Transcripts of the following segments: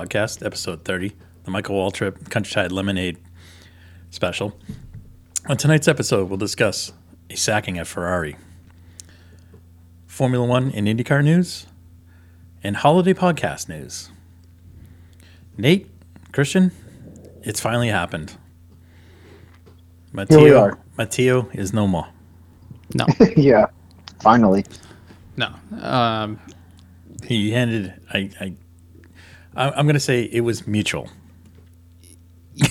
Podcast, episode 30, the Michael Waltrip Countryside Lemonade special. On tonight's episode, we'll discuss a sacking at Ferrari, Formula One and IndyCar news, and holiday podcast news. Nate, Christian, it's finally happened. Here we Matteo, are. Matteo is no more. No, yeah, finally. no. Um, He handed, I, I, I- I'm going to say it was mutual.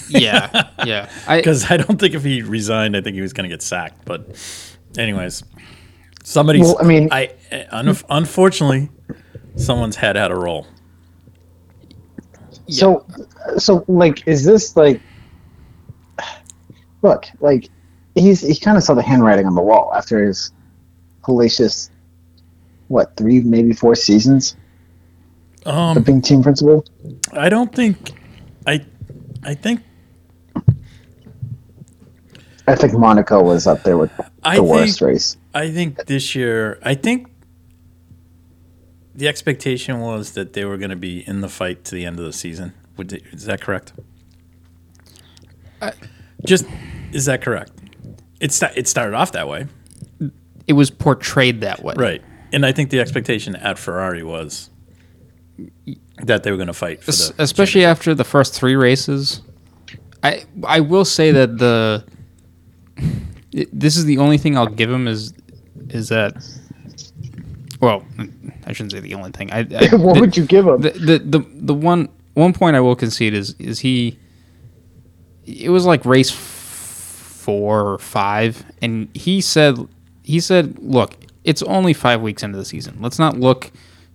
yeah, yeah. Because I don't think if he resigned, I think he was going to get sacked. But, anyways, somebody's. Well, I mean- I un- unfortunately, someone's head had a roll. So, so like, is this like? Look, like, he's he kind of saw the handwriting on the wall after his hellacious, what three maybe four seasons of Um, being team principal. I don't think. I, I think. I think Monaco was up there with the I worst think. race. I think this year. I think. The expectation was that they were going to be in the fight to the end of the season. Would they- Is that correct? I- Just is that correct? It sta- it started off that way. it was portrayed that way. Right. And I think the expectation at Ferrari was that they were going to fight for Es- the especially after the first three races. I I will say that the it- this is the only thing I'll give him is is that well I shouldn't say the only thing I, I what the, would you give him? the, the the the one one point I will concede is is he it was like race four or five and he said he said look it's only five weeks into the season let's not look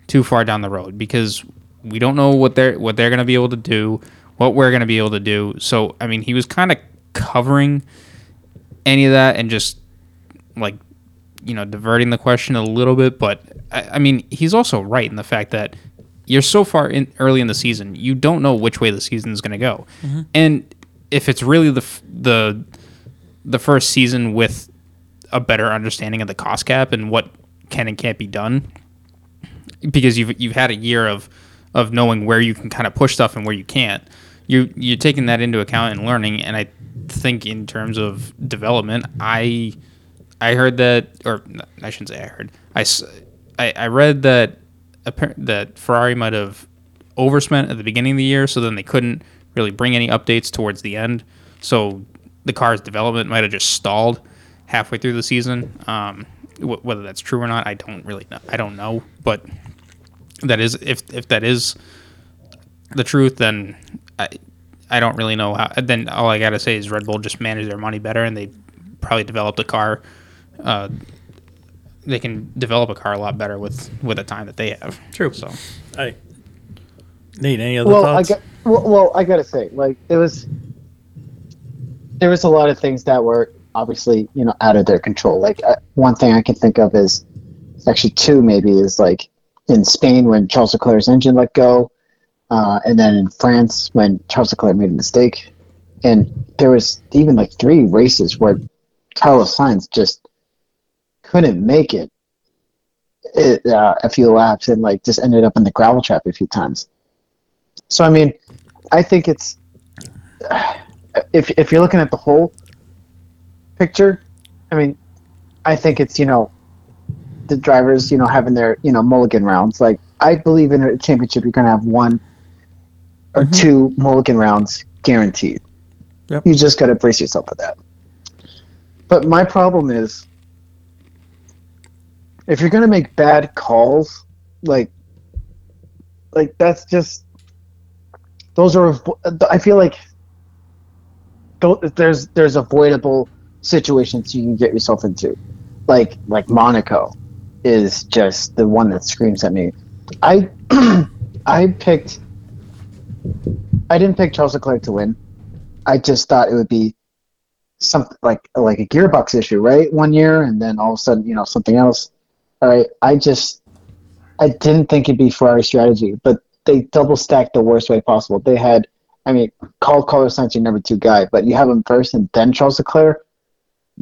too far down the road because we don't know what they're what they're going to be able to do what we're going to be able to do. So i mean he was kind of covering any of that and just like you know diverting the question a little bit. But I, I mean he's also right in the fact that you're so far in early in the season you don't know which way the season is going to go mm-hmm. and if it's really the the the first season with a better understanding of the cost cap and what can and can't be done because you've you've had a year of of knowing where you can kind of push stuff and where you can't. You you're taking that into account and learning. And I think in terms of development, I I heard that, or I shouldn't say I heard. I I read that that Ferrari might have overspent at the beginning of the year, so then they couldn't really bring any updates towards the end. So the car's development might have just stalled halfway through the season. Um, wh- whether that's true or not, I don't really know. I don't know, but that is if if that is the truth, then I I don't really know how. Then all I gotta say is Red Bull just managed their money better, and they probably developed a car. Uh, they can develop a car a lot better with with the time that they have. True. So I, Nate, any other well, I got, well, well, I gotta say, like it was, there was a lot of things that were obviously, you know, out of their control. Like uh, one thing I can think of is, actually two maybe is like in Spain when Charles Leclerc's engine let go, uh, and then in France when Charles Leclerc made a mistake, and there was even like three races where Carlos Sainz just couldn't make it. It, uh, a few laps and like just ended up in the gravel trap a few times. So I mean, I think it's if if you're looking at the whole picture, I mean, I think it's you know the drivers you know having their you know mulligan rounds. Like I believe in a championship, you're gonna have one or mm-hmm. two mulligan rounds guaranteed. Yep. You just gotta brace yourself for that. But my problem is if you're gonna make bad calls, like like that's just those are i feel like there's there's avoidable situations you can get yourself into, like like Monaco, is just the one that screams at me. I I picked. I didn't pick Charles Leclerc to win. I just thought it would be something like like a gearbox issue, right? One year, and then all of a sudden, you know, something else. All right, I just I didn't think it'd be Ferrari strategy, but they double stacked the worst way possible. They had, I mean, called Carlos Sainz your number two guy, but you have him first and then Charles Leclerc.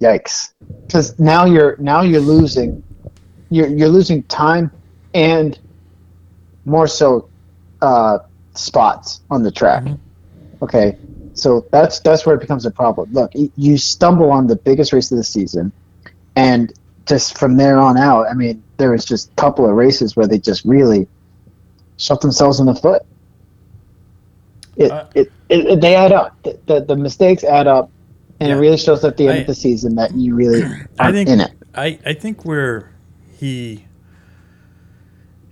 Yikes! Because now you're now you're losing, you're you're losing time, and more so, uh, spots on the track. Okay, so that's that's where it becomes a problem. Look, you stumble on the biggest race of the season, and just from there on out, I mean, there was just a couple of races where they just really shot themselves in the foot. It, Uh, it, it, it they add up. The, the, the mistakes add up, and Yeah. it really shows at the end I- of the season that you really I aren't think in it. I, I think where he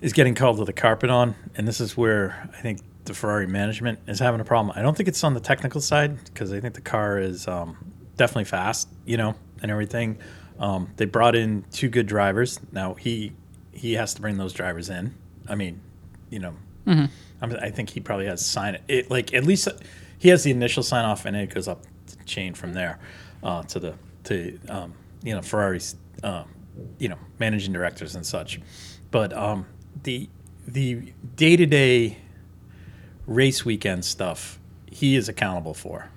is getting called to the carpet on, and this is where I think the Ferrari management is having a problem. I don't think it's on the technical side because I think the car is um, definitely fast, you know, and everything. Um, they brought in two good drivers. Now he he has to bring those drivers in. I mean, you know, I'm, I think he probably has sign it. it. Like at least he has the initial sign off, and it goes up the chain from there uh, to the to um, you know Ferrari's uh, you know managing directors and such. But um, the the day to day race weekend stuff he is accountable for.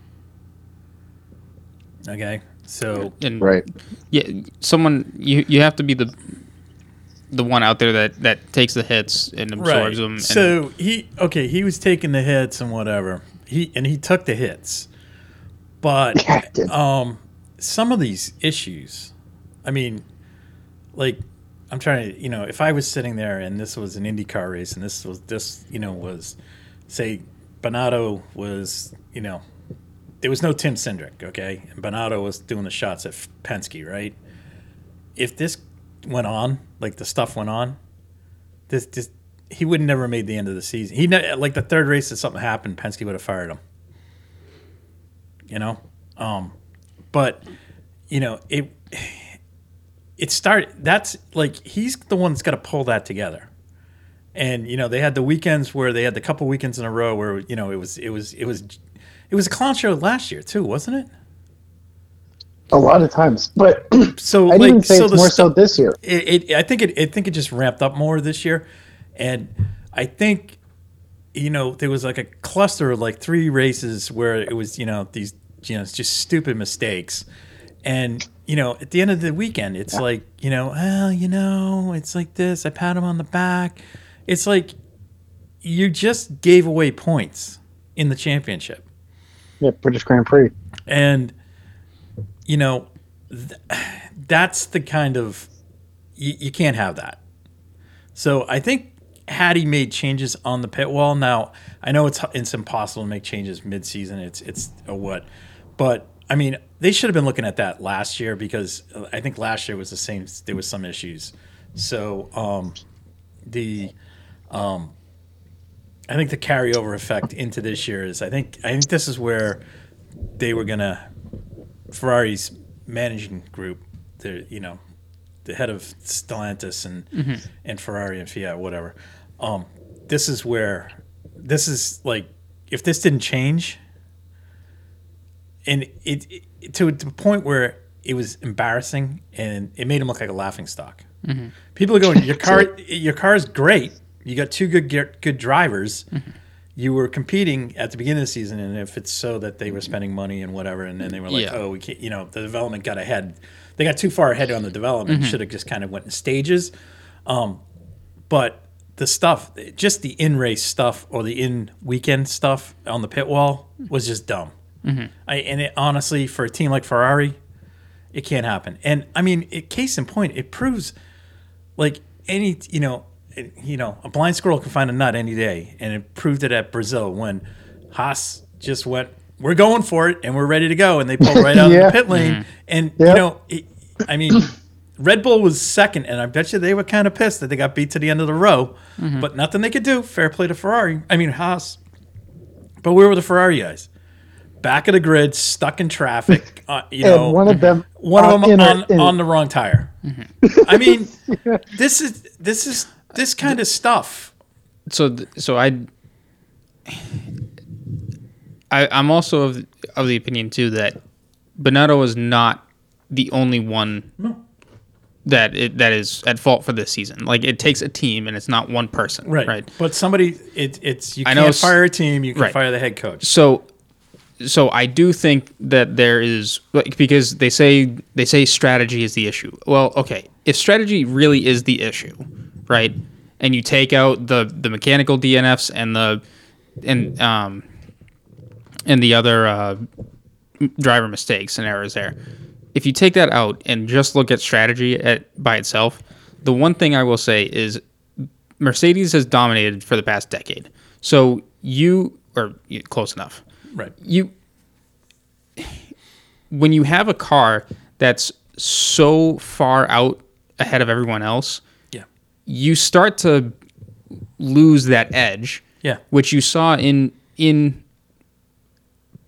Okay, so And Right. yeah, someone you you have to be the the one out there that that takes the hits and absorbs them. And, So he okay, he was taking the hits and whatever. He and he took the hits, but Yeah, um, some of these issues, I mean, like I'm trying to, you know, if I was sitting there and this was an IndyCar race and this was this, you know, was say Binotto was, you know, there was no Tim Cindric, okay, and Binotto was doing the shots at Penske, right? If this went on, like the stuff went on, this this he would never made the end of the season. He ne- like the third race if something happened, Penske would have fired him. You know, um, but you know it. It started. That's like he's the one that's got to pull that together. And you know they had the weekends where they had the couple weekends in a row where you know it was it was it was it was a clown show last year too, wasn't it? A lot of times, but So I'd like so it's more stu- so this year. it, it I think it I think it just ramped up more this year, and I think you know there was like a cluster of like three races where it was you know these you know it's just stupid mistakes, and you know at the end of the weekend it's like you know well you know it's like this I pat him on the back, it's like you just gave away points in the championship. Yeah, British Grand Prix. And you know, th- that's the kind of you, you can't have that. So I think had he made changes on the pit wall, now I know it's it's impossible to make changes mid-season. It's it's a what, but I mean they should have been looking at that last year because I think last year was the same. There was some issues. So um, the um, I think the carryover effect into this year is I think I think this is where they were gonna Ferrari's managing group, the you know, the head of Stellantis and mm-hmm. and Ferrari and Fiat, whatever. Um, this is where this is like if this didn't change, and it, it to the point where it was embarrassing and it made him look like a laughing stock. Mm-hmm. People are going, your car, your car is great. You got two good good drivers. Mm-hmm. You were competing at the beginning of the season, and if it's so that they were spending money and whatever, and then they were like, Yeah. oh, we can't, you know, the development got ahead. They got too far ahead on the development. Should have just kind of went in stages. Um, but the stuff, just the in race stuff or the in weekend stuff on the pit wall was just dumb. I, and it, honestly, for a team like Ferrari, it can't happen. And I mean, it, case in point, it proves like any you know, it- you know, a blind squirrel can find a nut any day, and it proved it at Brazil when Haas just went, "We're going for it, and we're ready to go," and they pulled right out of the pit lane. And you know, it, I mean. Red Bull was second, and I bet you they were kind of pissed that they got beat to the end of the row. But nothing they could do. Fair play to Ferrari. I mean Haas. But where were the Ferrari guys? back of the grid, stuck in traffic. Uh, you and know, one of them, one of uh, them in a- on, on the wrong tire. I mean, this is this is this kind of stuff. so th- so I, I I'm also of of the opinion too that Binotto is not the only one that it, that is at fault for this season. Like it takes a team and it's not one person. Right. Right. But somebody, it, it's you I can't know fire a team. You can right. fire the head coach. So so I do think that there is like because they say they say strategy is the issue. Well, okay, if strategy really is the issue, right? And you take out the the mechanical DNFs and the and um and the other uh, driver mistakes and errors there. If you take that out and just look at strategy at by itself, the one thing I will say is Mercedes has dominated for the past decade. So you or yeah, close enough Right. you when you have a car that's so far out ahead of everyone else, Yeah. you start to lose that edge, Yeah. which you saw in in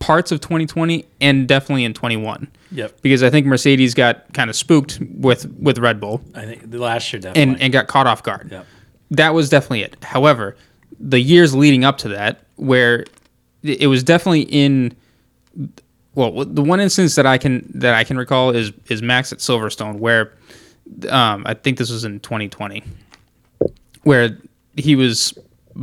parts of 2020 and definitely in 21. Yep. Because I think Mercedes got kind of spooked with with Red Bull I think the last year definitely. and and got caught off guard. Yep. That was definitely it. However, the years leading up to that, where it was definitely in, well, the one instance that I can that I can recall is is Max at Silverstone, where um, I think this was in 2020, where he was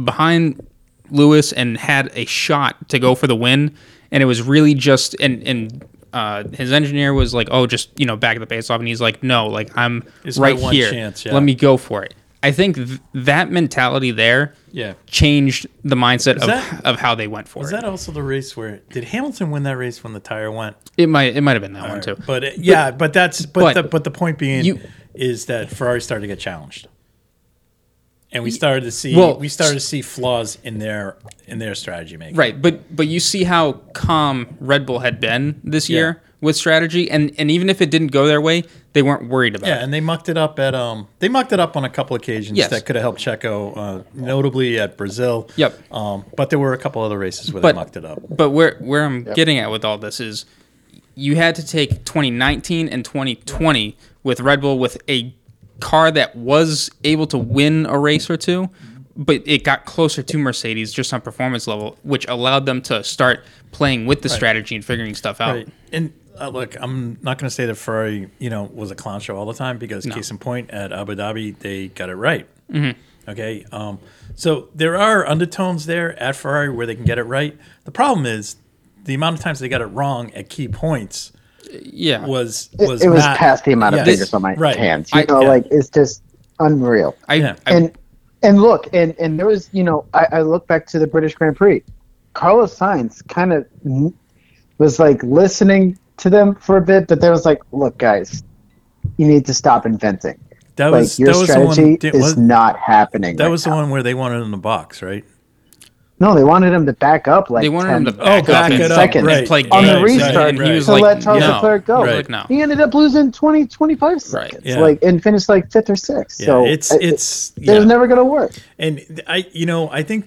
behind Lewis and had a shot to go for the win, and it was really just and and. Uh, his engineer was like, "Oh, just you know, back the pace off," and he's like, "No, like I'm It's right one here. chance, yeah. Let me go for it." I think th- that mentality there yeah. changed the mindset of, that- of how they went for Was it. that also the race where did Hamilton win that race when the tire went? it might it might have been that one too. But it, yeah, but that's but but the, but the point being you- is that Ferrari started to get challenged, and we started to see Well, we started to see flaws in their in their strategy making. Right, but but you see how calm Red Bull had been this year with strategy, and and even if it didn't go their way, they weren't worried about Yeah, it. Yeah, and they mucked it up at um they mucked it up on a couple occasions Yes. that could have helped Checo, uh, notably at Brazil. Yep. Um, but there were a couple other races where But- they mucked it up. But where where I'm getting at with all this is, you had to take 2019 and 2020 with Red Bull with a car that was able to win a race or two, but it got closer to Mercedes just on performance level, which allowed them to start playing with the strategy and figuring stuff out. Right. And uh, look, I'm not going to say that Ferrari, you know, was a clown show all the time because case in point at Abu Dhabi they got it right. Mm-hmm. Okay. Um, so there are undertones there at Ferrari where they can get it right. The problem is the amount of times they got it wrong at key points Yeah, was it, was it was not- past the amount of Yes. fingers on my Right. hands. You I- know, yeah. like it's just unreal. I, Yeah. I and and look, and and there was, you know, I, I look back to the British Grand Prix. Carlos Sainz kind of was like listening to them for a bit, but there was like, look, guys, you need to stop inventing. That Like was your that was the one. Did, is was, not happening. that right was the one where they wanted in the box, right? No, they wanted him to back up like they wanted 10, him to Oh, back, back up it and, up, seconds right. and play On the games, restart and he was to like, let Charles no. Leclerc go. Right. Like, no. He ended up losing 20, 25 seconds, Yeah. like and finished like fifth or sixth. Yeah, so it's it- it's it yeah. was never going to work. And I, you know, I think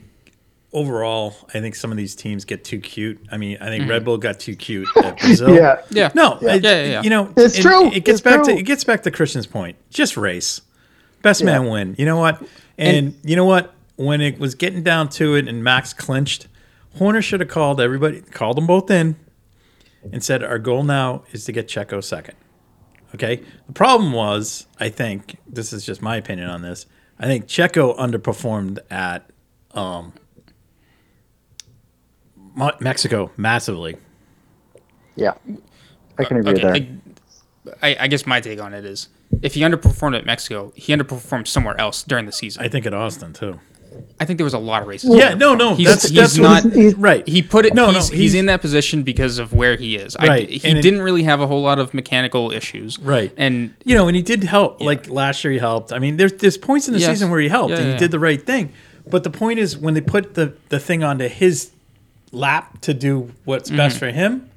overall, I think some of these teams get too cute. I mean, I think mm. Red Bull got too cute at Brazil. Yeah. Yeah. No, Yeah. it- Yeah, yeah, yeah. You know, It's and true. It gets It's back to it gets back to Christian's point. Just race, best Yeah. man win. You know what? And, you know what? When it was getting down to it, and Max clinched, Horner should have called everybody, called them both in, and said, "Our goal now is to get Checo second. Okay. The problem was, I think this is just my opinion on this. I think Checo underperformed at um, Mexico massively. Yeah, I can agree there. Okay, I, I, I guess my take on it is if he underperformed at Mexico, he underperformed somewhere else during the season. I think at Austin too. I think there was a lot of races. Yeah, no, no, He's, that's he's that's not. what- he's- right. He put it. No, No, no, he's, he's- he's in that position because of where he is. I, Right, he and didn't really have a whole lot of mechanical issues. Right. And you know, and he did help. Like last year, he helped. I mean, there's there's points in the Yes. season where he helped Yeah, and he yeah. did the right thing. But the point is, when they put the the thing onto his lap to do what's Mm-hmm. best for him,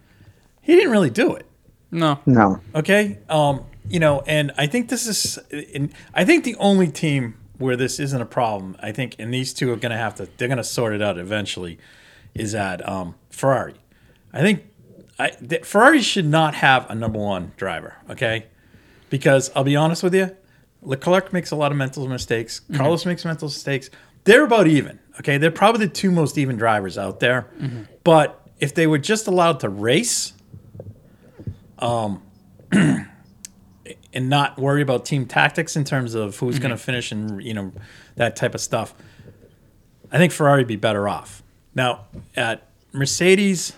he didn't really do it. no, no, Okay. Um, you know, and I think this is, and I think the only team where this isn't a problem, I think, and these two are going to have to, they're going to sort it out eventually, is at um, Ferrari. I think I, th- Ferrari should not have a number one driver. Okay, because I'll be honest with you, Leclerc makes a lot of mental mistakes. Carlos makes mental mistakes. They're about even. Okay, they're probably the two most even drivers out there. But if they were just allowed to race, um, and not worry about team tactics in terms of who's going to mm-hmm. finish and you know that type of stuff, I think Ferrari would be better off. Now at Mercedes,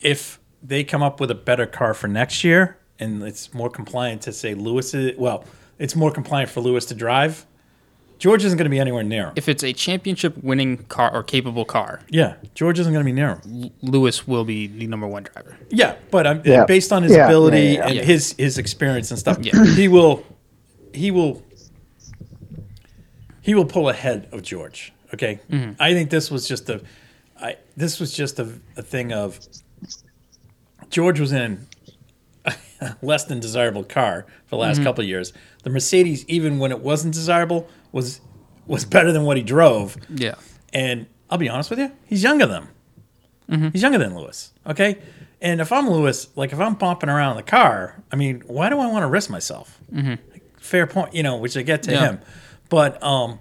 if they come up with a better car for next year and it's more compliant to say Lewis is well, it's more compliant for Lewis to drive. George isn't going to be anywhere near him. If it's a championship winning car or capable car, yeah, George isn't going to be near him. Lewis will be the number one driver. Yeah, but I'm Yeah. based on his Yeah, ability yeah, yeah, and yeah. his his experience and stuff. Yeah. He will he will he will pull ahead of George. Okay, Mm-hmm. I think this was just a I this was just a, a thing of George was in a less than desirable car for the last Mm-hmm. couple of years. The Mercedes, even when it wasn't desirable, was was better than what he drove. Yeah. And I'll be honest with you, he's younger than him. He's younger than Lewis. Okay. And if I'm Lewis, like if I'm bumping around in the car, I mean, why do I want to risk myself? Fair point, you know, which I get to Yeah. him. But, um,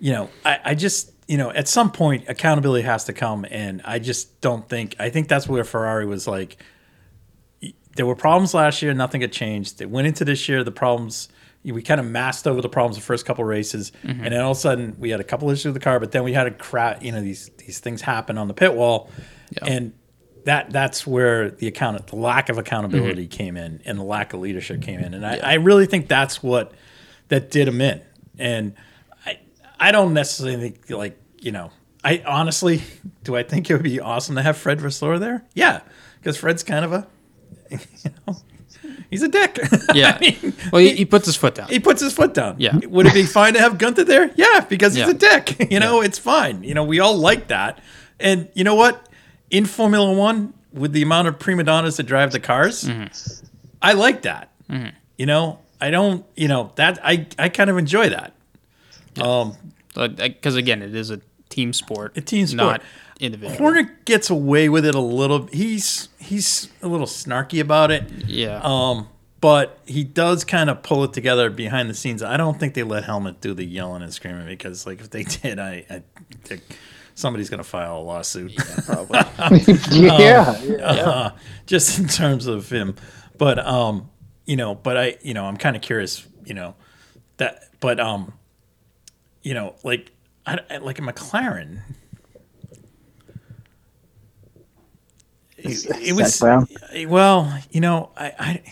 you know, I, I just, you know, at some point, accountability has to come. And I just don't think, I think that's where Ferrari was like, there were problems last year, nothing had changed. They went into this year, the problems we kind of masked over the problems the first couple races, mm-hmm. and then all of a sudden we had a couple issues with the car, but then we had a crap. You know, these these things happen on the pit wall, and that that's where the account the lack of accountability mm-hmm. came in, and the lack of leadership came in, and I, I really think that's what that did him in, and I I don't necessarily think like you know. I honestly, do I think it would be awesome to have Fred Vasseur there? Yeah, because Fred's kind of a, you know, he's a dick. Yeah. I mean, well, he, he puts his foot down. he puts his foot down. Yeah. Would it be fine to have Gunther there? Yeah, because he's Yeah. a dick. You know, it's fine. You know, we all like that. And you know what? In Formula One, with the amount of prima donnas that drive the cars, Mm-hmm. I like that. You know, I don't. You know that I I kind of enjoy that. Um, Because again, it is a team sport. A team sport. not individual. Horner gets away with it a little. He's he's a little snarky about it. Yeah. Um, but he does kind of pull it together behind the scenes. I don't think they let Helmut do the yelling and screaming because, like, if they did, I, I think somebody's going to file a lawsuit. probably. yeah, yeah. uh, just in terms of him. But um, you know, but I, you know, I'm kind of curious, you know, that, but um, you know, like, I, I- like a McLaren. It, it was well, you know, I, I,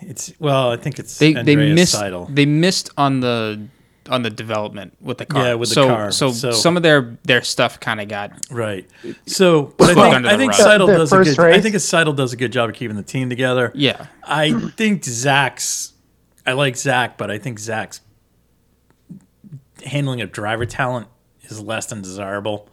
it's well, I think it's they they missed Seidel. they missed on the on the development with the car. Yeah, with the so, car. So, So- some of their their stuff kind of got Right. So, but I think, I think. Seidel The does a first good. I think Seidel does a good job of keeping the team together. yeah. I think Zak's. I like Zak, but I think Zak's handling of driver talent is less than desirable.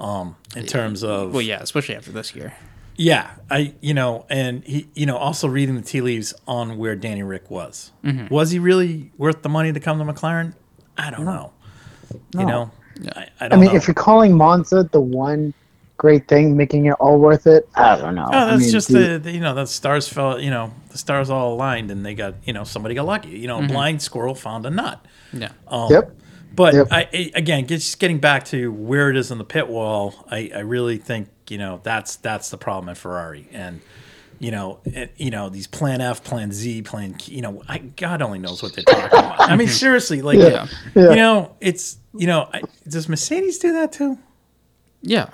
Um, in terms of Well, yeah, especially after this year. yeah, I you know, and he you know also reading the tea leaves on where Danny Ric was. Mm-hmm. Was he really worth the money to come to McLaren? I don't know. You know, I, I I don't mean, know. if you're calling Monza the one great thing making it all worth it, I don't know. No, I that's mean, just the- the, the you know the stars fell. You know the stars all aligned, and they got you know somebody got lucky. You know, Mm-hmm. a blind squirrel found a nut. Yeah. Um, Yep. But Yep. I, I again, just getting back to where it is in the pit wall, I, I really think you know that's that's the problem at Ferrari, and you know, it, you know these Plan F, Plan Z, Plan Q, you know, I, God only knows what they're talking about. I mean, seriously, like Yeah. Yeah. you know, it's you know, I, does Mercedes do that too? Yeah.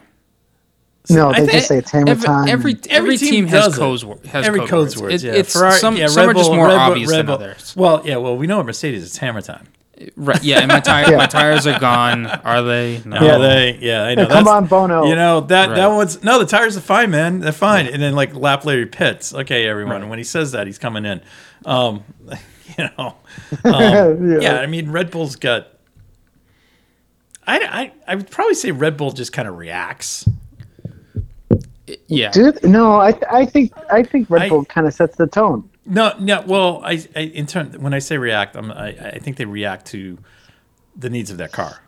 no, I they think just say it's hammer Every, time. every, Every every team team, has does codes. wor- Has Every code codes words. words. It- yeah. It's Ferrari- some, yeah, some Red are just more Red obvious Red than Bull- others. Well, yeah, well, we know at Mercedes it's hammer time. Right. Yeah. And my tire, Yeah. my tires are gone. Are they? No. Yeah, they. Yeah, I know. Yeah, come That's- on, Bono. You know that that one's no. The tires are fine, man. They're fine. And then like lap Larry pits. Okay, everyone. And when he says that, he's coming in. Um, you know. Um, Yeah. yeah. I mean, Red Bull's got. I, I, I would probably say Red Bull just kind of reacts. Yeah. Dude, no, I, I think I think Red I- Bull kind of sets the tone. No, no. Well, I, I in turn when I say react, I'm, I, I think they react to the needs of their car.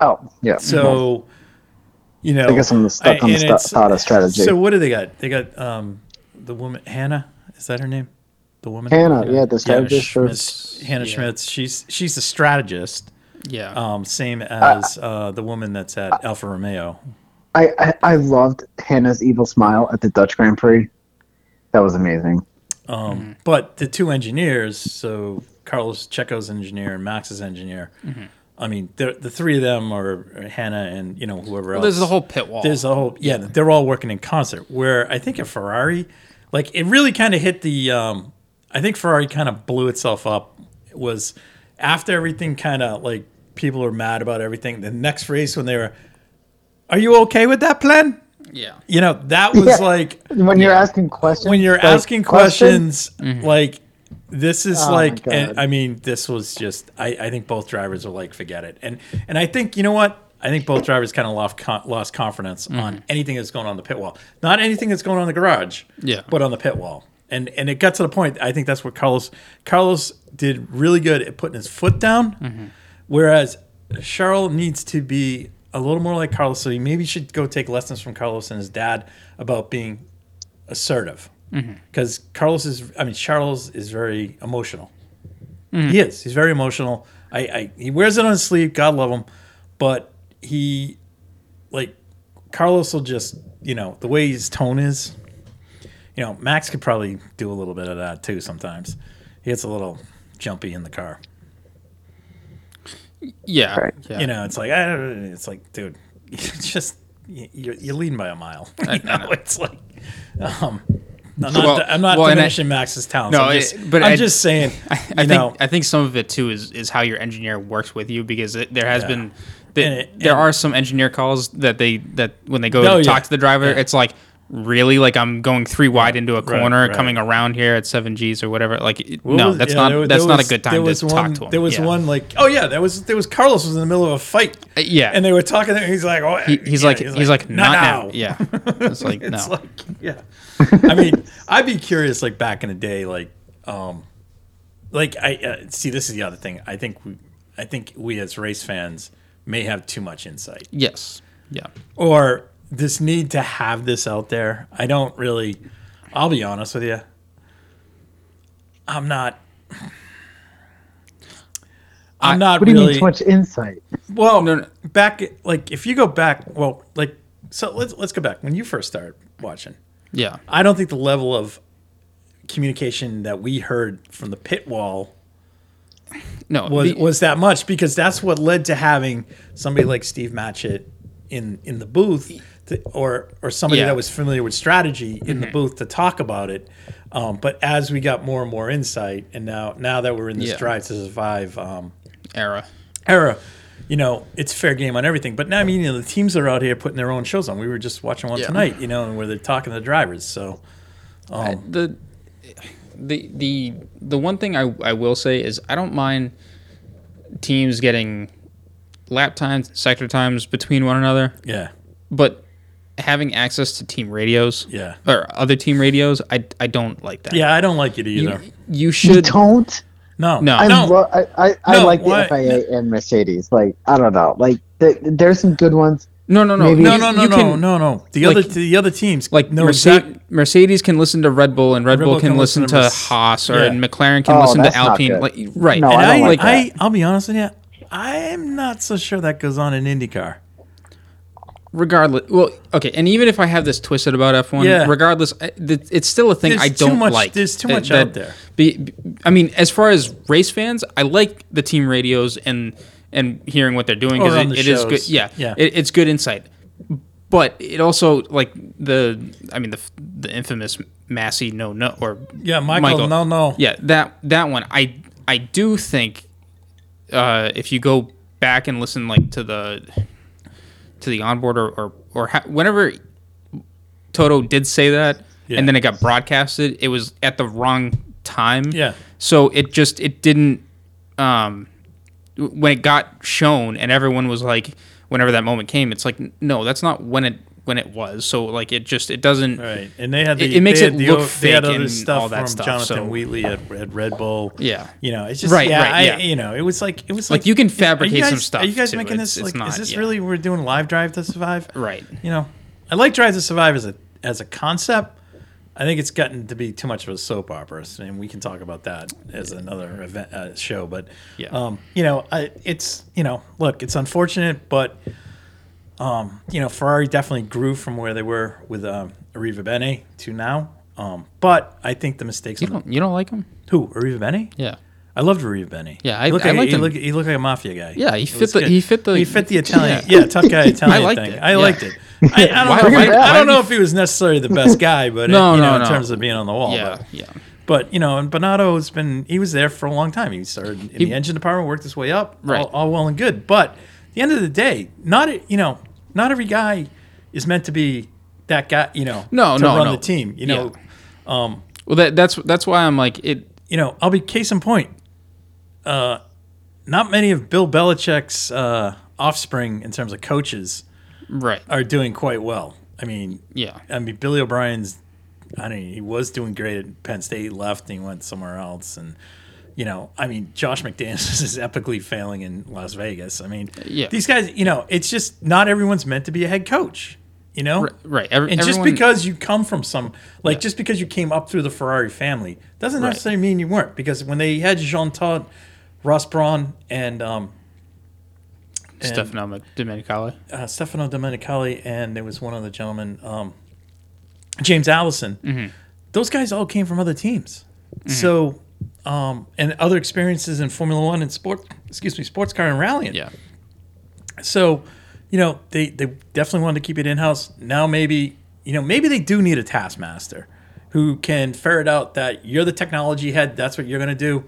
Oh, yeah. So, You know, I guess I'm stuck on the and st- thought of strategy. So what do they got? They got um, the woman Hannah. Is that her name? The woman Hannah, yeah, the Yeah, strategist. or- Schmitz, Hannah Yeah. Schmitz. She's she's a strategist. Yeah. Um, same as uh, the woman that's at Alfa Romeo. I, I I loved Hannah's evil smile at the Dutch Grand Prix. That was amazing. Um, But the two engineers, so Carlos Checo's engineer and Max's engineer. I mean, the three of them are Hannah and you know whoever else. There's the whole pit wall. There's a whole yeah. They're all working in concert. Where I think a Ferrari, like it really kind of hit the. Um, I think Ferrari kind of blew itself up. It was after everything kind of like people are mad about everything. The next race when they were, are you okay with that plan? Yeah. You know that was Yeah. like When you're asking questions, when you're like, asking questions, mm-hmm. like this is Oh, like and, i mean this was just I, I think both drivers are like forget it. And and i think you know what? I think both drivers kind of lost lost confidence on mm-hmm. anything that's going on in the pit wall. Not anything that's going on in the garage Yeah. but on the pit wall. And and it got to the point i think that's what carlos carlos did really good at putting his foot down. Mm-hmm. Whereas charles needs to be a little more like carlos so he maybe should go take lessons from carlos and his dad about being assertive mm-hmm. because Carlos is I mean Charles is very emotional. Mm-hmm. He is. He's very emotional. I, I he wears it on his sleeve. God love him, but he like Carlos will just you know the way his tone is. You know Max could probably do a little bit of that too. Sometimes he gets a little jumpy in the car. Yeah. Right. yeah. You know, it's like I don't- it's like dude, just you- you're, you're leading by a mile. You know, it's like um. I'm not, Well- I'm not well, and I- diminishing Max's talents. No, I'm it- just, but I'm I- just saying. I, you think know, I think some of it too is is how your engineer works with you because it, there has Yeah. been the, And it- there are some engineer calls that they that when they go Oh, to talk yeah. to the driver Yeah. it's like really like I'm going three wide into a corner right. coming around here at seven G's or whatever like What no was- that's yeah, not there that's there not was- a good time to was talk to him There was Yeah. one like, oh yeah, there was there was Carlos was in the middle of a fight. Uh, yeah and they were talking. And he's like, oh, he, he's, yeah, like, he's like not now yeah it's like no It's like, yeah. I mean, I'd be curious, like back in the day, like, um, like I uh, see. This is the other thing. I think we, I think we as race fans may have too much insight, yes yeah or this need to have this out there. I don't really. I'll be honest with you. I'm not. I'm not What do you really. mean too much insight? Well, No, no. back like if you go back, well, like so let's let's go back when you first started watching. yeah I don't think the level of communication that we heard from the pit wall no was the- was that much because that's what led to having somebody like Steve Matchett in in the booth to, or or somebody Yeah. that was familiar with strategy in the booth to talk about it. Um, but as we got more and more insight, and now now that we're in this Yeah. drive to survive um, era era, you know, it's fair game on everything. But now, I mean, you know, the teams are out here putting their own shows on. We were just watching one Yeah. tonight, you know, and where they're talking to the drivers. So, um, the the the the one thing I, I will say is I don't mind teams getting lap times, sector times between one another, yeah, but having access to team radios yeah, or other team radios, I, I don't like that. yeah. I don't like it either. you You should don't. no, No. I, no. lo- I, I, I No, like the why- FIA and Mercedes. Like I don't know. Like th- there's some good ones. no no no Maybe- no, no, no, you no, can- no, no. The like- other, the other teams, Like no, Mercedes, exact- Mercedes can listen to Red Bull, and Red, Bull can, listen, to, Merce- Haas, or Yeah. and McLaren can Oh, listen to Alpine. Like right, No, And I I, don't like I. I'll be honest with you. I'm not so sure that goes on in IndyCar. Regardless. Well, okay, and even if I have this twisted about F one, Yeah. regardless, it's still a thing There's I don't much- like. there's too much that- out there. Be, I mean, as far as race fans, I like the team radios and and hearing what they're doing because it, it is good. Yeah, Yeah. it, it's good insight. But it also like the, I mean the the infamous Masi no no or Yeah, Michael, no, no. yeah, that that one. I I do think uh, if you go back and listen like to the to the onboard or or, or ha- whenever Toto did say that, Yeah. and then it got broadcasted, it was at the wrong time. Yeah. So it just it didn't. Um, when it got shown and everyone was like, whenever that moment came, it's like no, that's not when it when it was. So like it just it doesn't. Right, and they had the, It- it makes they it the, look they had fake other and stuff all that from stuff, Jonathan so- Wheatley at, at Red Bull. Yeah. you know, it's just Right, yeah, right, I, you know, it was like it was Like, like, you can is- are you fabricate some stuff, Are you guys too. making this it's like? not, is this yeah. really we're doing live Drive to Survive? Right. You know, I like Drive to Survive as a as a concept. I think it's gotten to be too much of a soap opera, and we can talk about that as another event uh, show. But Yeah. um, you know, I, it's you know, look, it's unfortunate, but um, you know, Ferrari definitely grew from where they were with um, Arrivabene to now. Um, but I think the mistakes. You don't you don't like him? who Arrivabene? Yeah. I loved Arrivabene. Yeah, I- he looked I like, liked he him. Looked, he looked like a mafia guy. Yeah, he fit the- good. he fit the- he fit the Italian. Yeah. Yeah, tough guy Italian liked thing. it, I yeah. liked it. I, I don't Why- know. If, I, I don't know if he was necessarily the best guy, but No, you know, no, in terms of being on the wall. Yeah. But, Yeah. but you know, and Binotto has been he was there for a long time. He started in He- the engine department, worked his way up, Right. all, all well and good. But the end of the day, not you know, not every guy is meant to be that guy. You know, No, to no, run no. the team. You know, Well, that that's that's why I'm like it. you know, I'll be case in point. Uh, not many of Bill Belichick's uh, offspring in terms of coaches Right. are doing quite well. I mean, Yeah. I mean, Billy O'Brien's. I don't know. He was doing great at Penn State. Left and he went somewhere else. And you know, I mean, Josh McDaniels is epically failing in Las Vegas. I mean, Yeah. these guys. You know, it's just not everyone's meant to be a head coach. You know, Right. right. Every, and just everyone- because you come from some, like, just because you came up through the Ferrari family doesn't Right. necessarily mean you weren't. Because when they had Jean Todt, Ross Brawn, and um, and, Stefano Domenicali. uh, Stefano Domenicali, and there was one other gentleman, um, James Allison. Mm-hmm. Those guys all came from other teams. So, um, and other experiences in Formula One and sport, excuse me, sports car and rallying. Yeah. So, you know, they, they definitely wanted to keep it in house. Now maybe, you know, maybe they do need a taskmaster who can ferret out that you're the technology head, that's what you're going to do.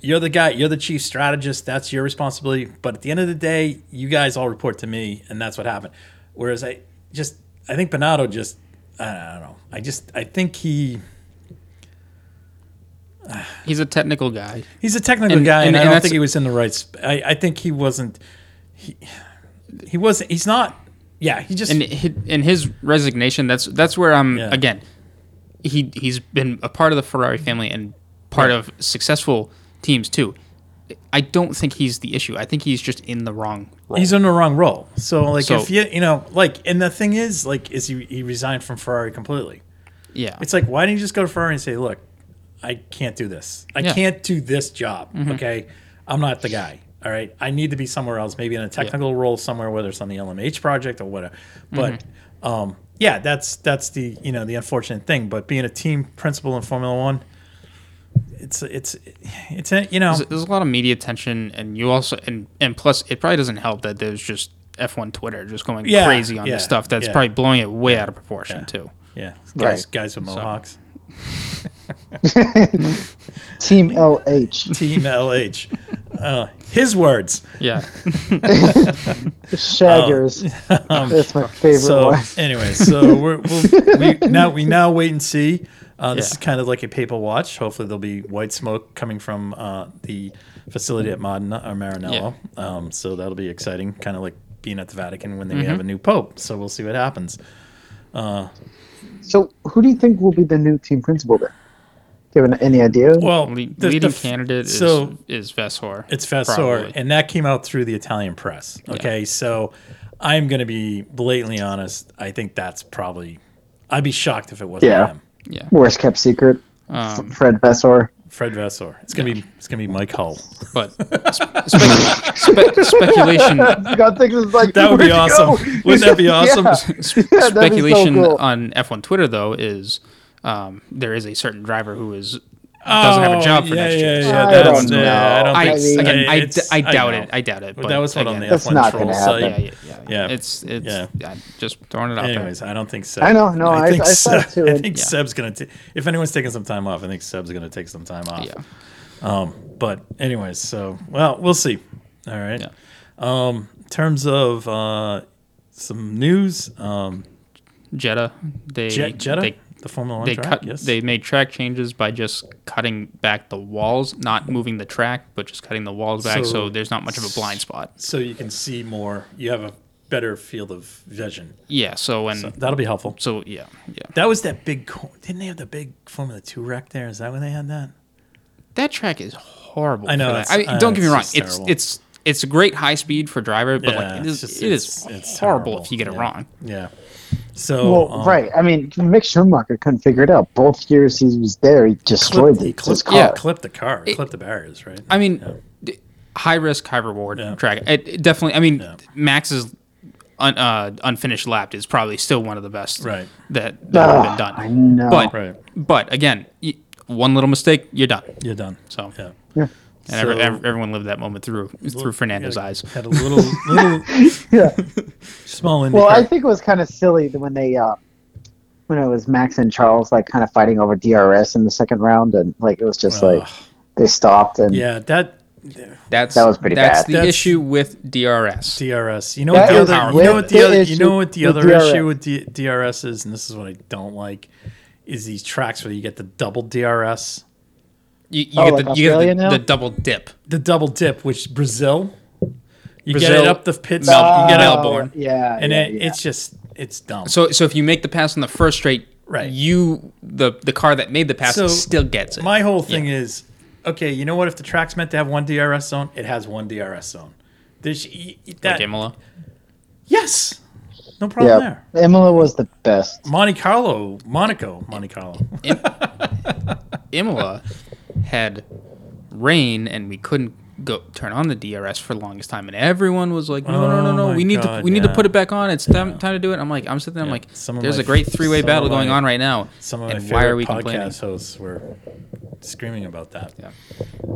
You're the guy, you're the chief strategist, that's your responsibility. But at the end of the day, you guys all report to me, and that's what happened. Whereas I just, I think Bernardo just, I don't know. I just, I think he, He's a technical guy. He's a technical And- guy, and, and- I don't think he was in the right. Sp- I, I think he wasn't. He, he wasn't. He's not. Yeah, he just. And in his resignation, that's that's where I'm Yeah. again. He he's been a part of the Ferrari family and part Right. of successful teams too. I don't think he's the issue. I think he's just in the wrong role. he's in the wrong role. So like, So- if you you know, like, and the thing is, like, is he he resigned from Ferrari completely? yeah. It's like, why didn't you just go to Ferrari and say, look, I can't do this. I Yeah. Mm-hmm. can't do this job. Okay, I'm not the guy. All right, I need to be somewhere else, maybe in a technical role somewhere, whether it's on the LMH project or whatever. But Mm-hmm. um, yeah, that's that's the you know the unfortunate thing. But being a team principal in Formula One, it's it's it's a, you know there's, there's a lot of media attention, and you also and and plus, it probably doesn't help that there's just F1 Twitter just going Yeah, crazy on yeah, this stuff. That's yeah. probably blowing it way out of proportion Yeah. too. yeah guys Right. guys with mohawks. Team LH. Team LH. Uh, his words. Yeah, Shaggers. That's my favorite Um, So one. anyway, so we're, we'll, we now we now wait and see. Uh, this Yeah. is kind of like a paper watch. Hopefully, there'll be white smoke coming from uh, the facility at Modena or Maranello. Um, so that'll be exciting. Kind of like being at the Vatican when they Mm-hmm. have a new pope. So we'll see what happens. So, who do you think will be the new team principal there? Do you have any idea? Well, Le- the- the leading f- candidate is so is Vasseur. It's Vasseur, probably. and that came out through the Italian press. Okay, so I'm going to be blatantly honest. I think that's probably. I'd be shocked if it wasn't Yeah. him. yeah. Worst kept secret. Um, Fred Vasseur. Fred Vasseur. It's gonna be. It's gonna be Mike Hull. but spe- spe- speculation God thinks it's like That would be awesome. go? Wouldn't that be awesome? Yeah. sp- that'd be so speculation cool. on F1 Twitter though is um, there is a certain driver who is doesn't have a job for Oh, yeah, next year. yeah, so yeah, I don't know. I don't I, think. again, I, d- it's- I doubt it. I doubt it. But But that was what on the That's F1 not troll gonna site. happen. Yeah, yeah, yeah. Yeah. It's it's Yeah. yeah. just throwing it out Anyways, I don't think Seb. I know, no, I- think I saw Seb, too, I think Yeah. Seb's gonna. ta- if anyone's taking some time off, I think Seb's gonna take some time off. Yeah. Um, but anyways, so well, we'll see. All right. Yeah. Um, in terms of uh, some news, um, Jeddah. They Jet, Jeddah, they the Formula One they track. cut yes. they made track changes by just cutting back the walls, not moving the track, but just cutting the walls back So- so, there's not much of a blind spot. so you can see more. You have a better field of vision. Yeah. So and So that'll be helpful. So yeah yeah That was that big. Didn't they have the big Formula Two wreck there? Is that when they had that? that track is horrible. I know. I mean, uh, don't get me wrong. It's terrible. it's it's a great high speed for driver, but Yeah, like it is, just, it is it's- it's horrible terrible. if you get it Yeah. wrong. Yeah. So Well, um, right. I mean, Mick Schumacher couldn't figure it out. Both years he was there, he destroyed clipped, he the, clipped, his car. yeah, clipped the car, clipped the barriers, right? I mean, Yeah. high risk, high reward Yeah. track. It, it definitely. I mean, Yeah. Max's un, uh, unfinished lap is probably still one of the best Right. that that have been done. I know. But Right. but again, one little mistake, you're done. You're done. So Yeah. Yeah. and So- ev- everyone lived that moment through through Fernando's Yeah, eyes. Had a little, little yeah. small IndyCar. Well, I think it was kind of silly when they, uh, when it was Max and Charles like kind of fighting over DRS in the second round, and like it was just like they stopped and yeah, that That's That was pretty That's bad. the That's- the issue with DRS. DRS. You know That what the other, you know what the the other, you issue know what the with other DRS. issue with D- DRS is, and this is what I don't like, is these tracks where you get the double DRS, You, you Oh, get like the you get the, the double dip. the double dip, which Brazil, you get it up the pits, Mel- you get Oh, it, Melbourne. Yeah, and yeah, it, yeah. it's just it's dumb. So so if you make the pass on the first straight, Right. You the the car that made the pass So, still gets it. My whole thing is, okay, you know what? If the track's meant to have one DRS zone, it has one DRS zone. There's y- y- that, like Imola. yes, no problem yeah. there. Imola was the best. Monte Carlo, Monaco, Monte Carlo. Imola had rain and we couldn't go turn on the DRS for the longest time and everyone was like no no no Oh no my we need to God, we need to put it back on. It's time, time to do it. I'm like I'm sitting there I'm Yeah, like some there's my a great three-way battle of going on right now Some of my and favorite why are we podcast complaining? hosts were screaming about that. Yeah.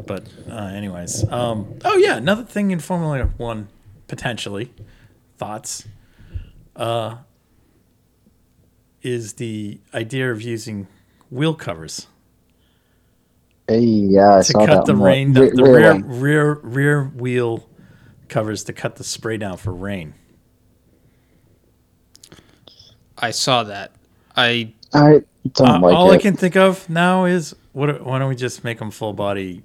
But uh, anyways, um, oh yeah, another thing in Formula One, potentially, thoughts, uh, is the idea of using wheel covers Hey, yeah, I to saw cut that the one. rain, the, Re- the rear rear rear rear wheel covers to cut the spray down for rain. I saw that I I don't Uh, like all it. I can think of now is what? Why don't we just make them full body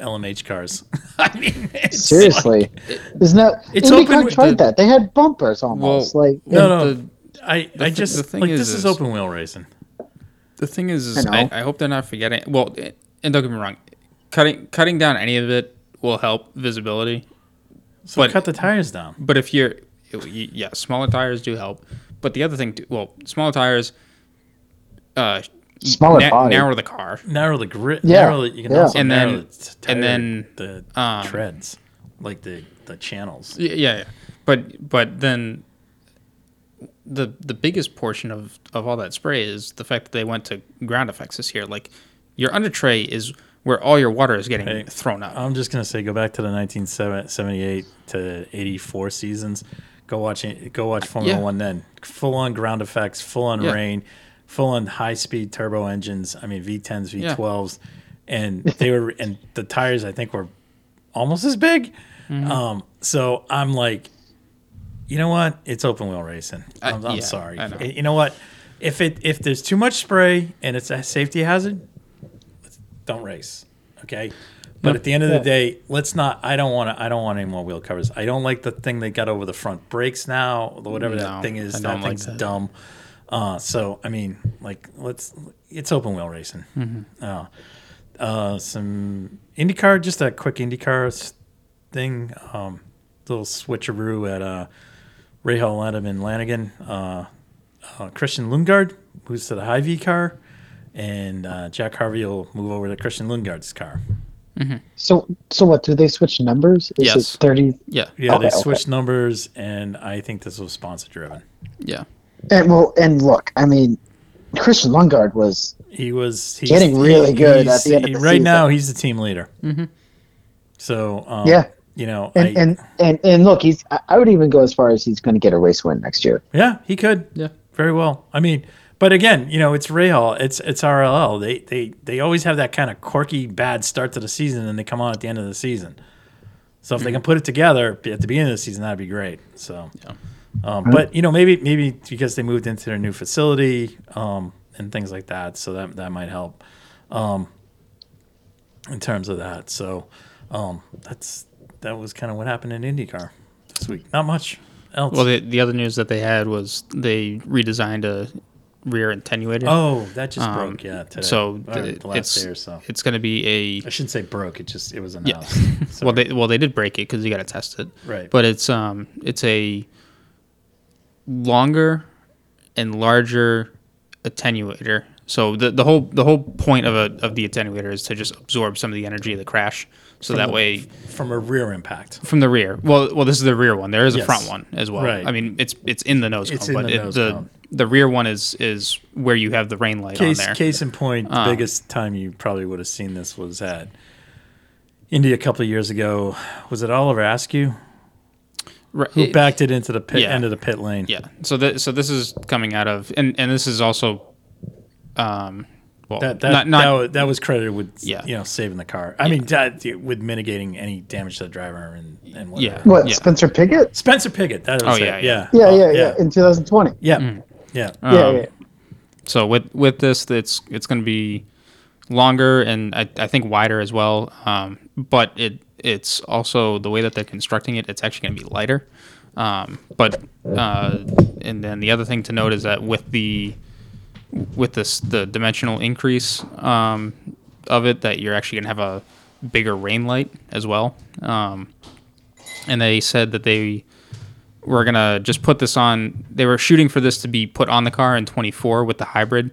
LMH cars? I mean, it's Seriously, isn't that? It's IndyCar open tried the- that. They had bumpers almost. like No, no. the, I, I thi- just the thing like is this is is- open wheel racing. The thing is, I is I, know. I hope they're not forgetting well and don't get me wrong cutting cutting down any of it will help visibility So But- cut the tires down. But if you're, yeah, smaller tires do help. But the other thing, too, well, smaller tires, uh, Smaller body. narrow the car. Narrow the grid. Yeah, Narrow the, you can yeah. also And narrow then- the t- and then, the um, treads, like the the channels. Yeah, yeah. But but then the the biggest portion of of all that spray is the fact that they went to ground effects this year. Like your under tray is where all your water is getting Hey, thrown out. I'm just gonna say, go back to the 1978 to 84 seasons. Go watch it. Go watch Formula Yeah. One then. Full on ground effects, full on Yeah. rain, full on high speed turbo engines. I mean V10s, V12s, and they were and the tires I think were almost as big. Mm-hmm. Um, so I'm like, you know what? It's open wheel racing. I- I'm, I'm yeah, sorry. Know. You know what? If it if there's too much spray and it's a safety hazard, don't race. Okay. But at the end of the day, let's not. I don't want to. I don't want any more wheel covers. I don't like the thing they got over the front brakes now. Whatever No, that thing is, I that don't like thing's that. dumb. Uh, so I mean, like, let's. It's open wheel racing. Mm-hmm. Uh, uh, some IndyCar, just a quick IndyCar thing. Um, little switcheroo at uh, Rahal Letterman Lanigan. Uh, uh, Christian Lundgaard moves to the Hy-Vee car, and uh, Jack Harvey will move over to Christian Lundgaard's car. So, so what? Do they switch numbers? Is Yes. it thirty? yeah, Yeah, Okay, they okay. switched numbers, and I think this was sponsor driven. yeah. And well, and look, I mean, Christian Lundgaard was He was he's, Getting really good he's- at the end of the right season. now, he's the team leader. So um, Yeah. You know, and I, and, and and look, he's. I- I would even go as far as he's going to get a race win next year. yeah, he could. Yeah. very well. I mean, but again, you know, it's Rahal, it's it's RLL. They they they always have that kind of quirky bad start to the season, and they come on at the end of the season. So if they can put it together at the beginning of the season, that'd be great. So, um, but you know, maybe maybe because they moved into their new facility um, and things like that, so that that might help um, in terms of that. So um, that's that was kind of what happened in IndyCar this week. Not much. else? Well, the, the other news that they had was they redesigned a rear attenuator. oh, that just Um, broke. Yeah, today. so the last it's day or so. it's going to be a. I shouldn't say broke. It just it was Yeah. announced. Sorry. well they well they did break it because you got to test it. right. But it's um it's a longer and larger attenuator. So the the whole the whole point of a of the attenuator is to just absorb some of the energy of the crash. So that the- way from a rear impact. from the rear. Well, well, this is the rear one. There is a front one as well. Right. I mean, it's it's in the nose It's cone, but the it, nose the the rear one is is where you have the rain light Case on there. case in point, the Um, biggest time you probably would have seen this was at Indy a couple of years ago. Was it Oliver Askew Right. who backed it into the pit Yeah. end of the pit lane? Yeah. So that so this is coming out of and and this is also, um, well, That that, not not that, was, that was credited with Yeah. you know saving the car. I mean that, with mitigating any damage to the driver and and whatever. Yeah. What Spencer Pickett? Spencer Pigot. That was Oh, it. yeah, yeah, yeah. Yeah, Oh, yeah, yeah, In 2020. yeah, Mm. yeah. um, yeah, yeah. So with with this, it's it's going to be longer and I, I think wider as well. Um, but it it's also the way that they're constructing it. It's actually going to be lighter. Um, but uh, and then the other thing to note is that with the with this the dimensional increase um, of it, that you're actually going to have a bigger rain light as well. Um, and they said that they were gonna just put this on. They were shooting for this to be put on the car in 24 with the hybrid,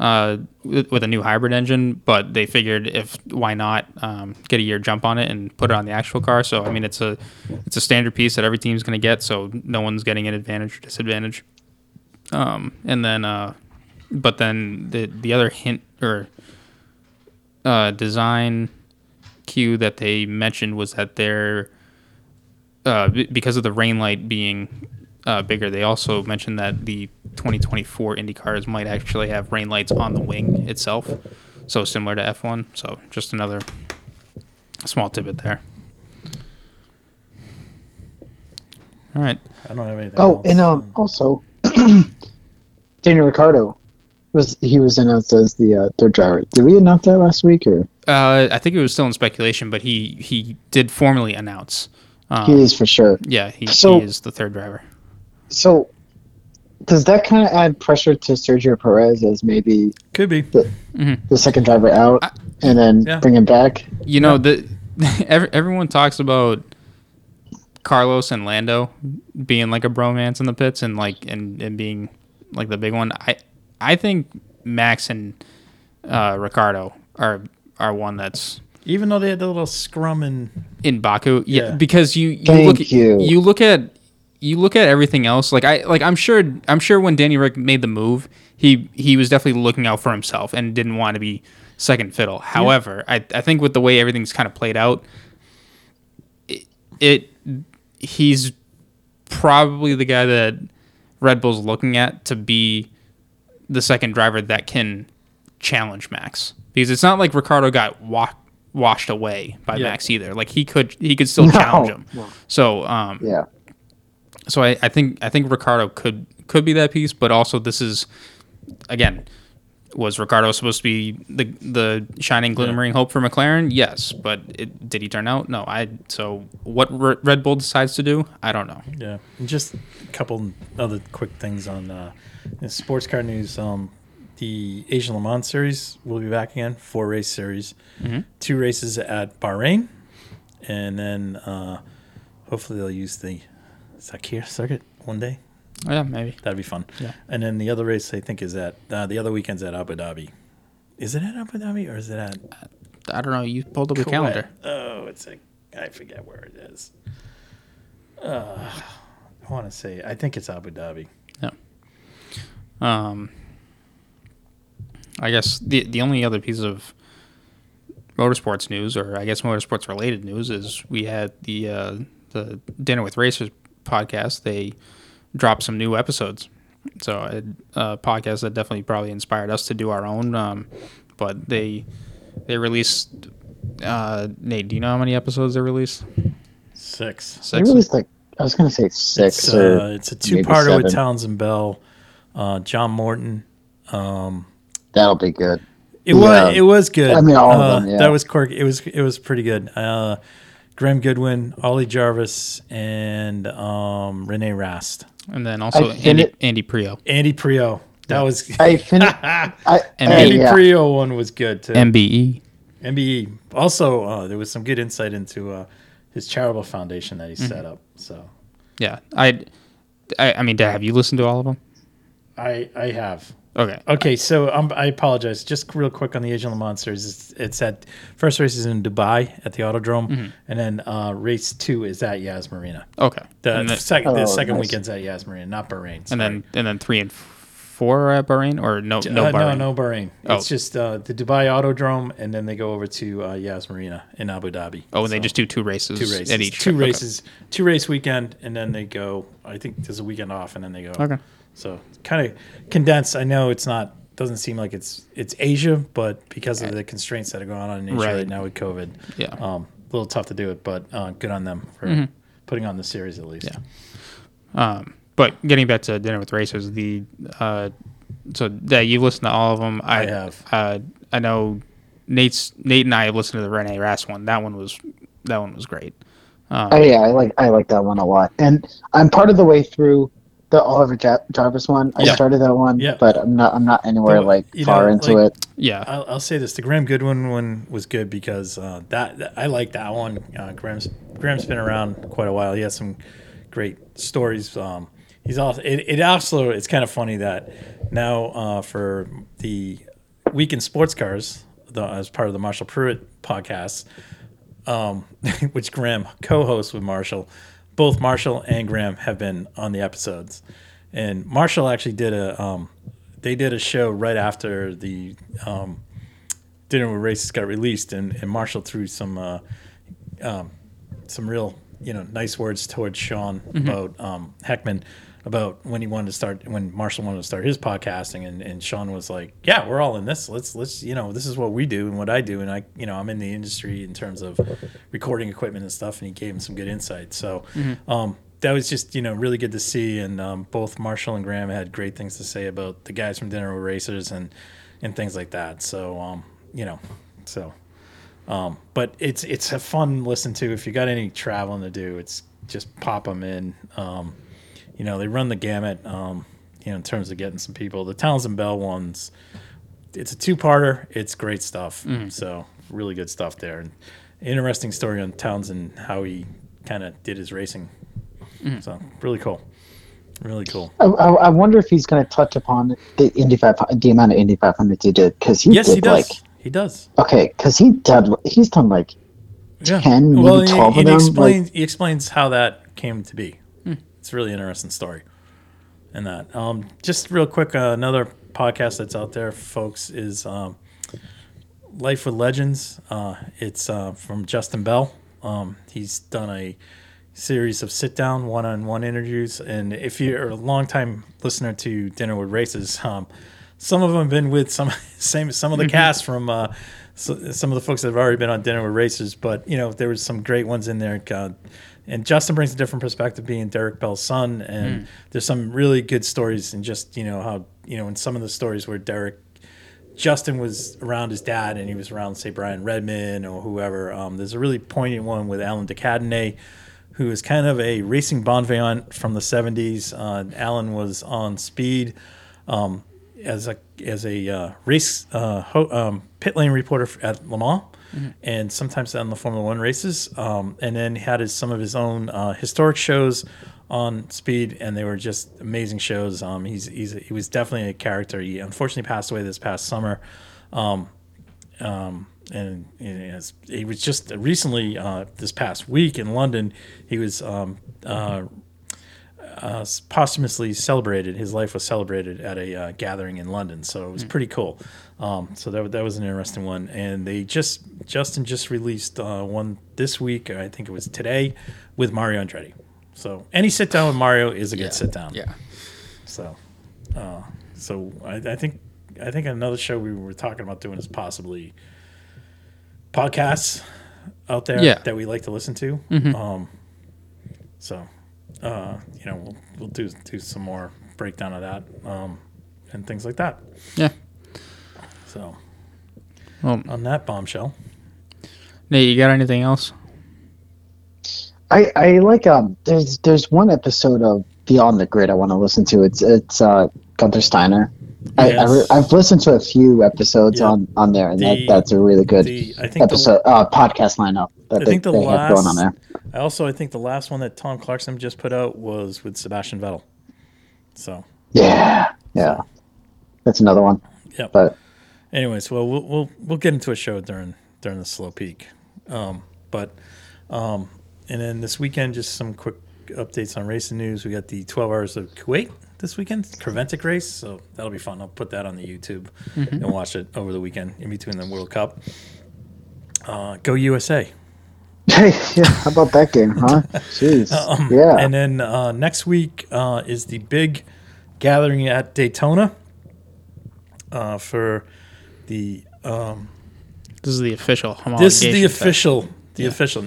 uh, with, a new hybrid engine. But they figured if why not um, get a year jump on it and put it on the actual car. So I mean, it's a it's a standard piece that every team's gonna get. So no one's getting an advantage or disadvantage. Um, and then, uh, but then the the other hint or uh, design cue that they mentioned was that they're uh, b- because of the rain light being uh, bigger, they also mentioned that the 2024 Indy cars might actually have rain lights on the wing itself, so similar to F1. So just another small tidbit there. All right. I don't have anything. Oh, else. and um, also, Daniel Ricciardo was he was announced as the uh, third driver. Did we announce that last week, or Uh, I think it was still in speculation, but he he did formally announce. Um, he is for sure? yeah, he, So- he is the third driver. So, does that kind of add pressure to Sergio Perez as maybe could be. the second driver out I- and then Yeah. bring him back? You know, the every, everyone talks about Carlos and Lando being like a bromance in the pits and like and, and being like the big one. I I think Max and uh, Ricciardo are are one that's Even though they had the little scrum and in Baku. Yeah, Yeah. because you you Thank look at, you. you look at you look at everything else. Like I like I'm sure I'm sure when Danny Ric made the move, he he was definitely looking out for himself and didn't want to be second fiddle. However, I I think with the way everything's kind of played out, it, it he's probably the guy that Red Bull's looking at to be the second driver that can challenge Max because it's not like Ricciardo got wa- washed away by Yeah. Max either. Like he could he could still No. challenge him. No. So um Yeah. so I, I think I think Ricciardo could could be that piece, but also this is again was Ricciardo supposed to be the the shining glimmering hope for McLaren? Yes, but it, did he turn out? No. I so what Re- Red Bull decides to do, I don't know. Yeah, and just a couple other quick things on uh, in sports car news. Um, the Asian Le Mans series will be back again, four race series, two races at Bahrain, and then uh, hopefully they'll use the Sakhir circuit one day. Oh, yeah, maybe. That'd be fun. Yeah. And then the other race I think is at uh, the other weekend's at Abu Dhabi. Is it at Abu Dhabi or is it at I don't know. You pulled up Kuwait? calendar. Oh, it's a I forget where it is. Uh, I want to say I think it's Abu Dhabi. Um, I guess the the only other piece of motorsports news, or I guess motorsports related news, is we had the uh, the Dinner with Racers podcast. They dropped some new episodes. So a, a podcast that definitely probably inspired us to do our own. Um, but they they released. Uh, Nate, do you know how many episodes they released? Six. They Six. released like I was gonna say six It's, or uh, it's a two-parter with seven. Townsend Bell, uh, John Morton. Um, that'll be good. it Yeah. was it was good. I mean, all of Uh, them, yeah. That was quirky. It was it was pretty good. Uh, Graham Goodwin, Ollie Jarvis, and um, René Rast. And then also I Andy, fin- Andy Priaulx, Andy Priaulx. That was I finished. I, And Andy yeah. Priaulx one was good too. MBE. MBE. Also, uh, there was some good insight into uh, his charitable foundation that he Mm-hmm. set up. So Yeah, I, I, I mean, Dad, have you listened to all of them? I I have. Okay. Okay, so um, I apologize. Just real quick on the Asian Le Mans series, it's, it's at first race is in Dubai at the Autodrome, Mm-hmm. and then uh, race two is at Yas Marina. Okay. The and then, second the Oh, second nice. weekend's at Yas Marina, not Bahrain. and then and then three and four at Bahrain or no no Uh, Bahrain. no no Bahrain. Oh. It's just uh, the Dubai Autodrome, and then they go over to uh, Yas Marina in Abu Dhabi. Oh, and they just do two races. two races, at each two trip. Okay. races, two race weekend, and then they go. I think there's a weekend off, and then they go. Okay. So kind of condensed. I know it's not doesn't seem like it's it's Asia, but because of the constraints that are going on in Asia right, Right. now with COVID, Yeah. Mm-hmm. um, a little tough to do it. But uh, good on them for putting on the series at least. Yeah. Um, but getting back to dinner with racers, the uh, so that you listened to all of them. I, I have. Uh, I know Nate's Nate and I have listened to the Rene Rast one. That one was that one was great. Um, Oh yeah, I like I like that one a lot, and I'm part of the way through the Oliver Ja- Jarvis one. I Yeah. started that one, Yeah. but I'm not I'm not anywhere The- like you far know, into like- it. yeah. I'll, I'll say this: the Graham Goodwin one was good because uh, that, that- I like that one. Uh, Graham's Graham's been around quite a while. He has some great stories. Um, he's also it, it also it's kind of funny that now uh, for the week in sports cars, the, as part of the Marshall Pruett podcast, um, which Graham co-hosts with Marshall. Both Marshall and Graham have been on the episodes, and Marshall actually did a um, they did a show right after the um, dinner with racers got released, and, and Marshall threw some uh, um, some real you know nice words towards Sean about um, Heckman about when he wanted to start when Marshall wanted to start his podcasting and, and Sean was like yeah we're all in this let's let's you know this is what we do and what I do and I you know I'm in the industry in terms of recording equipment and stuff and he gave him some good insight so um, that was just you know really good to see and um, both Marshall and Graham had great things to say about the guys from Dinner with Racers and and things like that so um, you know so um, but it's it's a fun listen to if you got any traveling to do. It's just pop them in. You know they run the gamut. Um, you know in terms of getting some people. The Townsend Bell ones, it's a two parter. It's great stuff. So really good stuff there. And interesting story on Townsend how he kind of did his racing. So really cool. Really cool. I, I, I wonder if he's going to touch upon the Indy 500, the amount of Indy 500 he did because he Yes, did he does. like he does. okay because he did he's done like Yeah. 10, maybe well, he- 12 he, of them, explains he explains how that came to be. It's a really interesting story. And that, um, just real quick, uh, another podcast that's out there, folks, is um, Life with Legends. Uh, it's uh, from Justin Bell. Um, he's done a series of sit down one on one interviews. And if you're a longtime listener to Dinner with Racers, um, some of them have been with some same some of the cast from uh, so, some of the folks that have already been on Dinner with Racers. But you know, there was some great ones in there. And Justin brings a different perspective, being Derek Bell's son. And there's some really good stories, and just you know how you know in some of the stories where Derek Justin was around his dad and he was around, say, Brian Redman or whoever. Um, there's a really poignant one with Alain de Cadenet, who is kind of a racing bon vivant from the 70s. Uh, Alan was on speed um, as a as a uh, race uh, ho- um, pit lane reporter at Le Mans. And sometimes on the Formula One races, um, and then had his, some of his own uh, historic shows on Speed, and they were just amazing shows. Um, he's, he's he was definitely a character. He unfortunately passed away this past summer, um, um, and, he was just recently uh, this past week in London. He was um, uh, uh, posthumously celebrated. His life was celebrated at a uh, gathering in London, so it was pretty cool. Um, so that that was an interesting one. And they just Justin just released uh, one this week. I think it was today with Mario Andretti. So any sit down with Mario is a good sit down. Yeah. So, uh, so I, I think I think another show we were talking about doing is possibly podcasts out there Yeah. that we like to listen to. Um, so, uh, you know, we'll, we'll do do some more breakdown of that um, and things like that. Yeah. So, Well, on that bombshell, Nate, you got anything else? I I like um. There's there's one episode of Beyond the Grid I want to listen to. It's it's uh Gunther Steiner. I, I Yes. re- I've listened to a few episodes Yeah. on on there, and The- that, that's a really good The I think the, episode uh podcast lineup that I they, think the they have going on there. I also I think the last one that Tom Clarkson just put out was with Sebastian Vettel. So Yeah, yeah, that's another one. Yep. But anyways, well we'll we'll we'll get into a show during during the slow peak. Um, but um, and then this weekend, just some quick updates on racing news. We got the 12 hours of Kuwait this weekend, Creventic race, so that'll be fun. I'll put that on the YouTube and watch it over the weekend in between the World Cup. Uh, go USA! hey, yeah, how about that game, huh? Jeez, Um, yeah. And then uh, next week uh, is the big gathering at Daytona uh, for the. Um, This is the official. this is the homologation test. official, the official,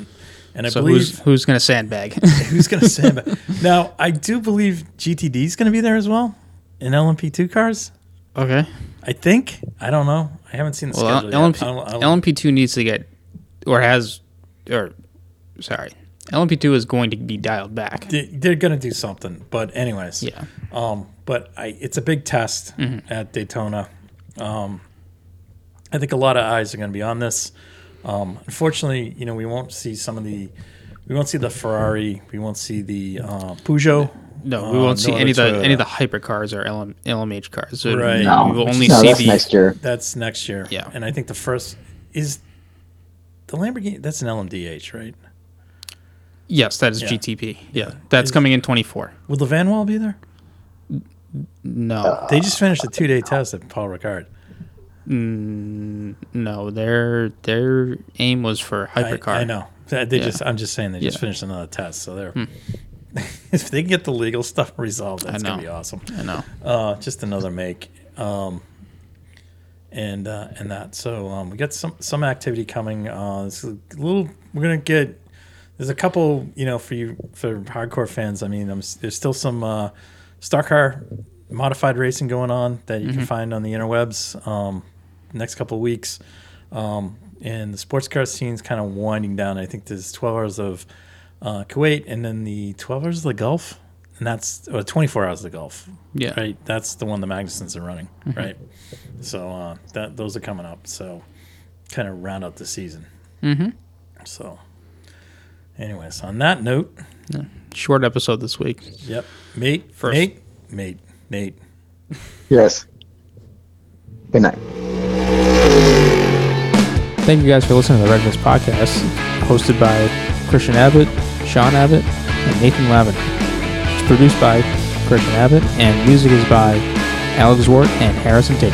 and I So believe who's who's gonna sandbag? who's going to sandbag? Now I do believe GTD is going to be there as well in LMP2 cars. okay. I think. I don't know. I haven't seen the Well, schedule. LMP, I don't- I don't- LMP two needs to get, or has, or sorry, LMP two is going to be dialed back. they- they're going to do something, but anyways, Yeah. Um, but I, it's a big test Mm-hmm. at Daytona. Um, I think a lot of eyes are going to be on this. Um, unfortunately, you know, we won't see some of the, we won't see the Ferrari, we won't see the uh, Peugeot. No, we uh, won't see nor any of the Toyota. any of the hypercars or LM, LMH cars. So Right. no, we will only no, see that's the next year. That's next year. Yeah. and I think the first is the Lamborghini. That's an LMDH, right? yes, that is Yeah. GTP. Yeah, that's Is- coming in twenty four. Will the Vanwall be there? No, They just finished a two day test at Paul Ricard. No, their their aim was for hypercar. I know. They Yeah. just. I'm just saying they just Yeah. Hmm. finished another test, so they're. if they can get the legal stuff resolved, that's gonna be awesome. I know. Uh, just another make, um, and uh, and that. So um, we got some some activity coming. Uh, it's a little. We're gonna get. There's a couple, you know, for you for hardcore fans. I mean, I'm, there's still some uh, Star Car modified racing going on that you can find on the interwebs. Um, next couple of weeks, um, and the sports car scene is kind of winding down. I think there's 12 hours of uh, Kuwait, and then the 12 hours of the Gulf, and that's or 24 hours of the Gulf. Yeah. right. That's the one the Magnussens are running, right? So uh, that those are coming up. So kind of round out the season. Mm-hmm. So, anyways, on that note, Short episode this week. yep, mate, First- mate, mate, Nate. Yes. Good night. Thank you guys for listening to the Red Mist Podcast, hosted by Christian Abbott, Sean Abbott, and Nathan Lavin. It's produced by Christian Abbott, and music is by Alex Wart and Harrison Tate.